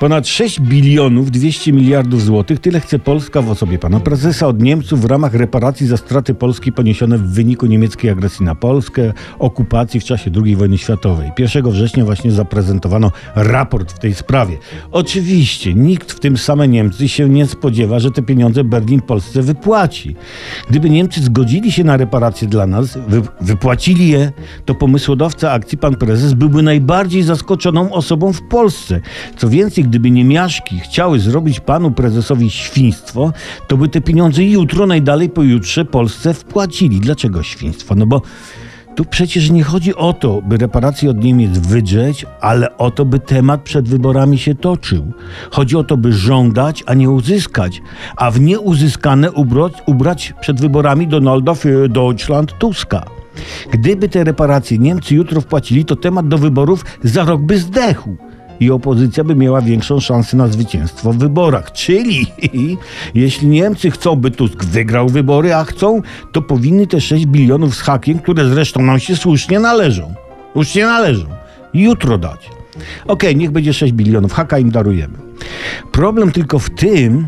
Ponad 6 bilionów 200 miliardów złotych tyle chce Polska w osobie pana prezesa od Niemców w ramach reparacji za straty Polski poniesione w wyniku niemieckiej agresji na Polskę, okupacji w czasie II wojny światowej. 1 września właśnie zaprezentowano raport w tej sprawie. Oczywiście nikt, w tym same Niemcy, się nie spodziewa, że te pieniądze Berlin Polsce wypłaci. Gdyby Niemcy zgodzili się na reparacje dla nas, wy, wypłacili je, to pomysłodawca akcji pan prezes byłby najbardziej zaskoczoną osobą w Polsce. Co więcej, gdyby niemiaszki chciały zrobić panu prezesowi świństwo, to by te pieniądze jutro, najdalej pojutrze Polsce wpłacili. Dlaczego świństwo? No bo tu przecież nie chodzi o to, by reparacje od Niemiec wydrzeć, ale o to, by temat przed wyborami się toczył. Chodzi o to, by żądać, a nie uzyskać, a w nieuzyskane ubrać, ubrać przed wyborami Donalda für Deutschland Tuska. Gdyby te reparacje Niemcy jutro wpłacili, to temat do wyborów za rok by zdechł i opozycja by miała większą szansę na zwycięstwo w wyborach. Czyli jeśli Niemcy chcą, by Tusk wygrał wybory, a chcą, to powinny te 6 bilionów z hakiem, które zresztą nam się słusznie należą. Słusznie należą. Jutro dać. Okej, niech będzie 6 bilionów, haka im darujemy. Problem tylko w tym,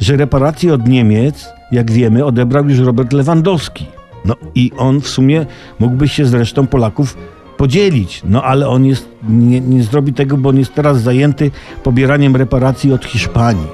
że reparacje od Niemiec, jak wiemy, odebrał już Robert Lewandowski. No i on w sumie mógłby się z resztą Polaków podzielić. No ale on jest, nie, nie zrobi tego, bo on jest teraz zajęty pobieraniem reparacji od Hiszpanii.